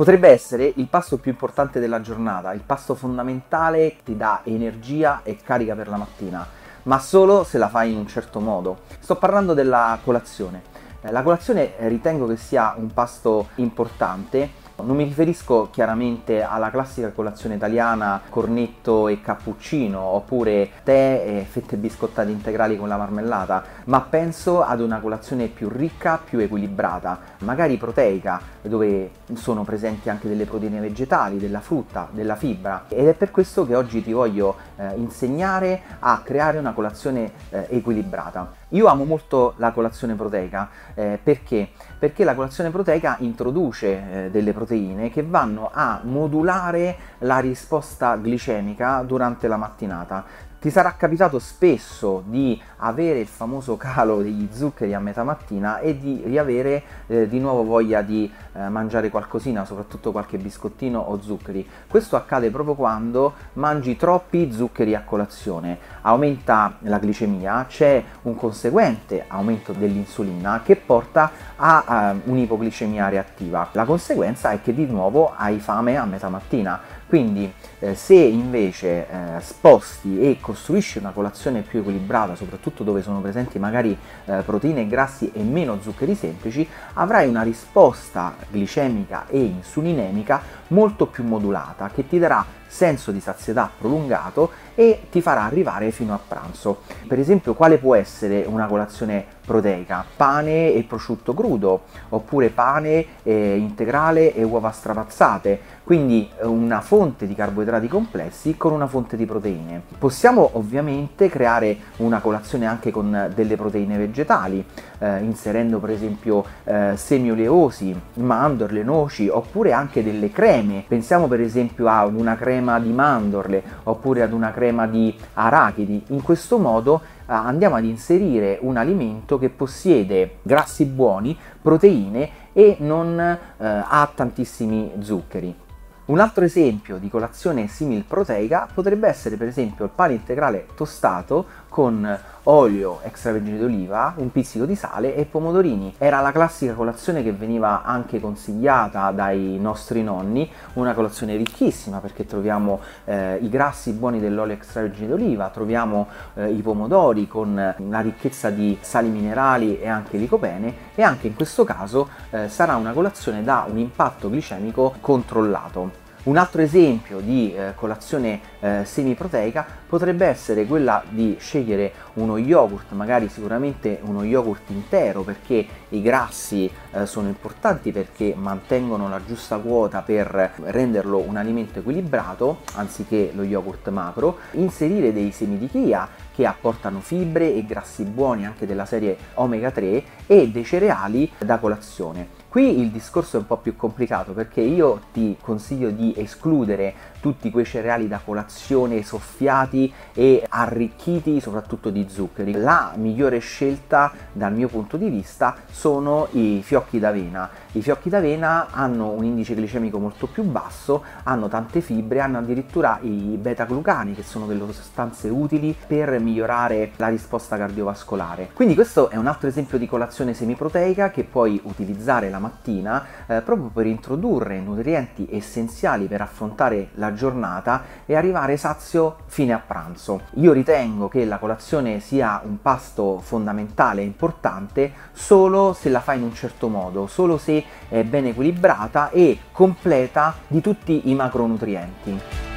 Potrebbe essere il pasto più importante della giornata, il pasto fondamentale che ti dà energia e carica per la mattina, ma solo se la fai in un certo modo. Sto parlando della colazione. Eh, la colazione ritengo che sia un pasto importante non mi riferisco chiaramente alla classica colazione italiana, cornetto e cappuccino, oppure tè e fette biscottate integrali con la marmellata, ma penso ad una colazione più ricca, più equilibrata, magari proteica, dove sono presenti anche delle proteine vegetali, della frutta, della fibra. Ed è per questo che oggi ti voglio eh, insegnare a creare una colazione eh, equilibrata. Io amo molto la colazione proteica eh, perché? Perché la colazione proteica introduce eh, delle proteine che vanno a modulare la risposta glicemica durante la mattinata. Ti sarà capitato spesso di avere il famoso calo degli zuccheri a metà mattina e di riavere eh, di nuovo voglia di eh, mangiare qualcosina, soprattutto qualche biscottino o zuccheri. Questo accade proprio quando mangi troppi zuccheri a colazione. Aumenta la glicemia, c'è un conseguente aumento dell'insulina che porta a, a un'ipoglicemia reattiva. La conseguenza è che di nuovo hai fame a metà mattina quindi eh, se invece eh, sposti e costruisci una colazione più equilibrata, soprattutto dove sono presenti magari eh, proteine, grassi e meno zuccheri semplici, avrai una risposta glicemica e insulinemica molto più modulata che ti darà senso di sazietà prolungato e ti farà arrivare fino a pranzo. Per esempio, quale può essere una colazione proteica? Pane e prosciutto crudo, oppure pane eh, integrale e uova strapazzate, quindi una fonte di carboidrati complessi con una fonte di proteine. Possiamo ovviamente creare una colazione anche con delle proteine vegetali, eh, inserendo per esempio eh, semi oleosi, mandorle, noci oppure anche delle creme. Pensiamo per esempio a una crema di mandorle oppure ad una crema di arachidi. In questo modo eh, andiamo ad inserire un alimento che possiede grassi buoni, proteine e non eh, ha tantissimi zuccheri. Un altro esempio di colazione simil proteica potrebbe essere per esempio il pane integrale tostato con olio extravergine d'oliva, un pizzico di sale e pomodorini. Era la classica colazione che veniva anche consigliata dai nostri nonni, una colazione ricchissima perché troviamo eh, i grassi buoni dell'olio extravergine d'oliva, troviamo eh, i pomodori con la ricchezza di sali minerali e anche licopene e anche in questo caso eh, sarà una colazione da un impatto glicemico controllato. Un altro esempio di eh, colazione eh, semiproteica potrebbe essere quella di scegliere uno yogurt, magari sicuramente uno yogurt intero perché i grassi eh, sono importanti perché mantengono la giusta quota per renderlo un alimento equilibrato anziché lo yogurt macro, inserire dei semi di chia che apportano fibre e grassi buoni anche della serie omega 3 e dei cereali da colazione. Qui il discorso è un po' più complicato perché io ti consiglio di escludere tutti quei cereali da colazione soffiati e arricchiti soprattutto di zuccheri. La migliore scelta dal mio punto di vista sono i fiocchi d'avena. I fiocchi d'avena hanno un indice glicemico molto più basso, hanno tante fibre, hanno addirittura i beta-glucani che sono delle sostanze utili per migliorare la risposta cardiovascolare. Quindi questo è un altro esempio di colazione semiproteica che puoi utilizzare la mattina eh, proprio per introdurre nutrienti essenziali per affrontare la giornata e arrivare sazio fine a pranzo. Io ritengo che la colazione sia un pasto fondamentale e importante solo se la fai in un certo modo, solo se è ben equilibrata e completa di tutti i macronutrienti.